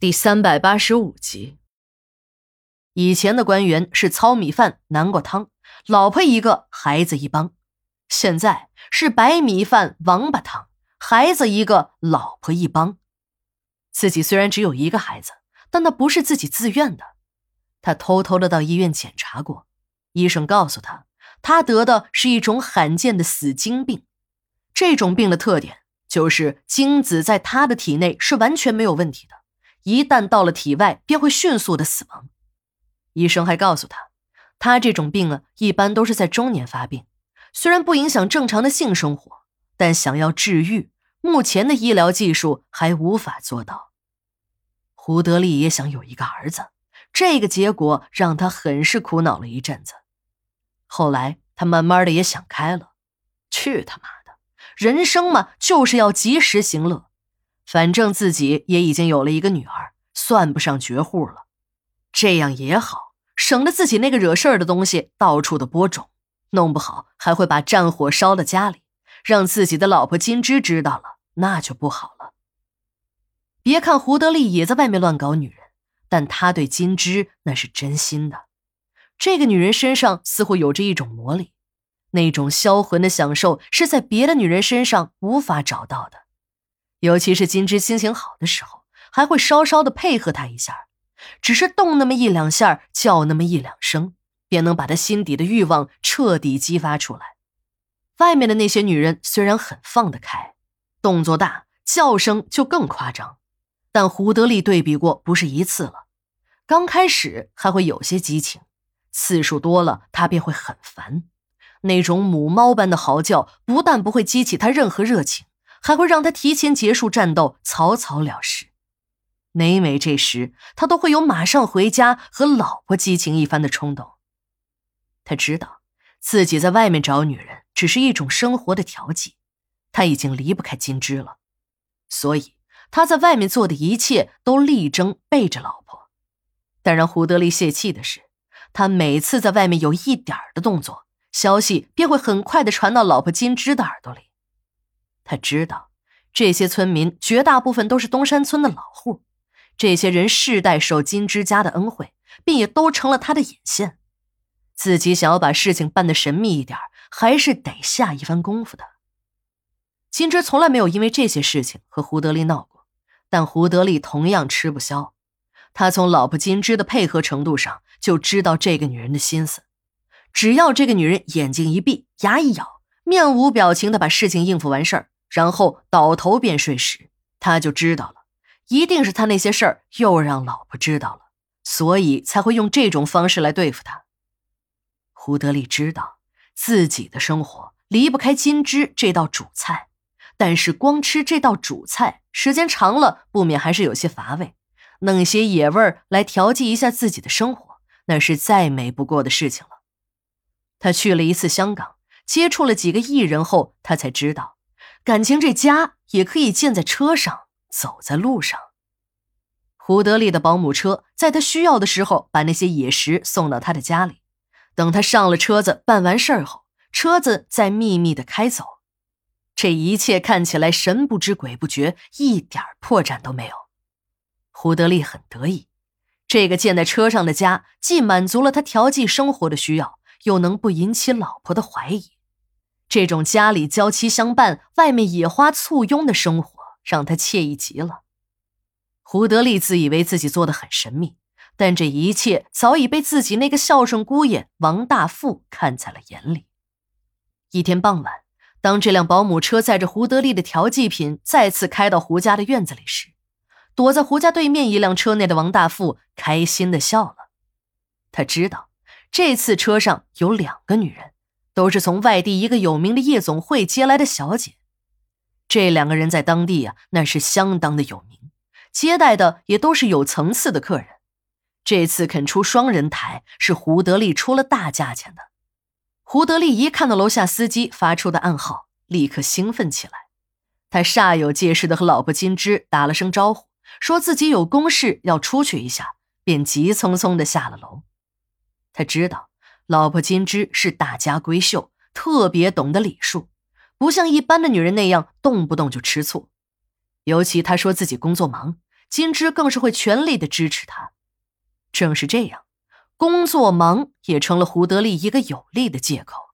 第三百八十五集。以前的官员是糙米饭、南瓜汤，老婆一个，孩子一帮；现在是白米饭、王八汤，孩子一个，老婆一帮。自己虽然只有一个孩子，但那不是自己自愿的。他偷偷的到医院检查过，医生告诉他，他得的是一种罕见的死精病。这种病的特点就是精子在他的体内是完全没有问题的。一旦到了体外，便会迅速的死亡。医生还告诉他，他这种病啊，一般都是在中年发病，虽然不影响正常的性生活，但想要治愈，目前的医疗技术还无法做到。胡德利也想有一个儿子，这个结果让他很是苦恼了一阵子。后来他慢慢的也想开了，去他妈的，人生嘛，就是要及时行乐。反正自己也已经有了一个女儿，算不上绝户了，这样也好，省得自己那个惹事儿的东西到处的播种，弄不好还会把战火烧到家里，让自己的老婆金枝知道了，那就不好了。别看胡德利也在外面乱搞女人，但他对金枝那是真心的。这个女人身上似乎有着一种魔力，那种销魂的享受是在别的女人身上无法找到的。尤其是金枝心情好的时候，还会稍稍的配合他一下，只是动那么一两下，叫那么一两声，便能把他心底的欲望彻底激发出来。外面的那些女人虽然很放得开，动作大，叫声就更夸张，但胡德利对比过不是一次了。刚开始还会有些激情，次数多了，他便会很烦。那种母猫般的嚎叫，不但不会激起他任何热情。还会让他提前结束战斗，草草了事。每每这时，他都会有马上回家和老婆激情一番的冲动。他知道自己在外面找女人只是一种生活的调剂，他已经离不开金枝了，所以他在外面做的一切都力争背着老婆。但让胡德利泄气的是，他每次在外面有一点的动作，消息便会很快的传到老婆金枝的耳朵里。他知道，这些村民绝大部分都是东山村的老户，这些人世代受金枝家的恩惠，并也都成了他的眼线。自己想要把事情办得神秘一点，还是得下一番功夫的。金枝从来没有因为这些事情和胡德利闹过，但胡德利同样吃不消。他从老婆金枝的配合程度上就知道这个女人的心思，只要这个女人眼睛一闭，牙一咬，面无表情的把事情应付完事儿。然后倒头便睡时，他就知道了，一定是他那些事儿又让老婆知道了，所以才会用这种方式来对付他。胡德利知道自己的生活离不开金枝这道主菜，但是光吃这道主菜时间长了，不免还是有些乏味。弄些野味儿来调剂一下自己的生活，那是再美不过的事情了。他去了一次香港，接触了几个艺人后，他才知道。感情这家也可以建在车上，走在路上。胡德利的保姆车在他需要的时候，把那些野食送到他的家里。等他上了车子，办完事儿后，车子再秘密的开走。这一切看起来神不知鬼不觉，一点破绽都没有。胡德利很得意，这个建在车上的家，既满足了他调剂生活的需要，又能不引起老婆的怀疑。这种家里娇妻相伴，外面野花簇拥的生活，让他惬意极了。胡德利自以为自己做的很神秘，但这一切早已被自己那个孝顺姑爷王大富看在了眼里。一天傍晚，当这辆保姆车载着胡德利的调剂品再次开到胡家的院子里时，躲在胡家对面一辆车内的王大富开心的笑了。他知道，这次车上有两个女人。都是从外地一个有名的夜总会接来的小姐，这两个人在当地呀，那是相当的有名，接待的也都是有层次的客人。这次肯出双人台，是胡德利出了大价钱的。胡德利一看到楼下司机发出的暗号，立刻兴奋起来。他煞有介事的和老婆金枝打了声招呼，说自己有公事要出去一下，便急匆匆的下了楼。他知道。老婆金枝是大家闺秀，特别懂得礼数，不像一般的女人那样动不动就吃醋。尤其她说自己工作忙，金枝更是会全力的支持他。正是这样，工作忙也成了胡德利一个有力的借口。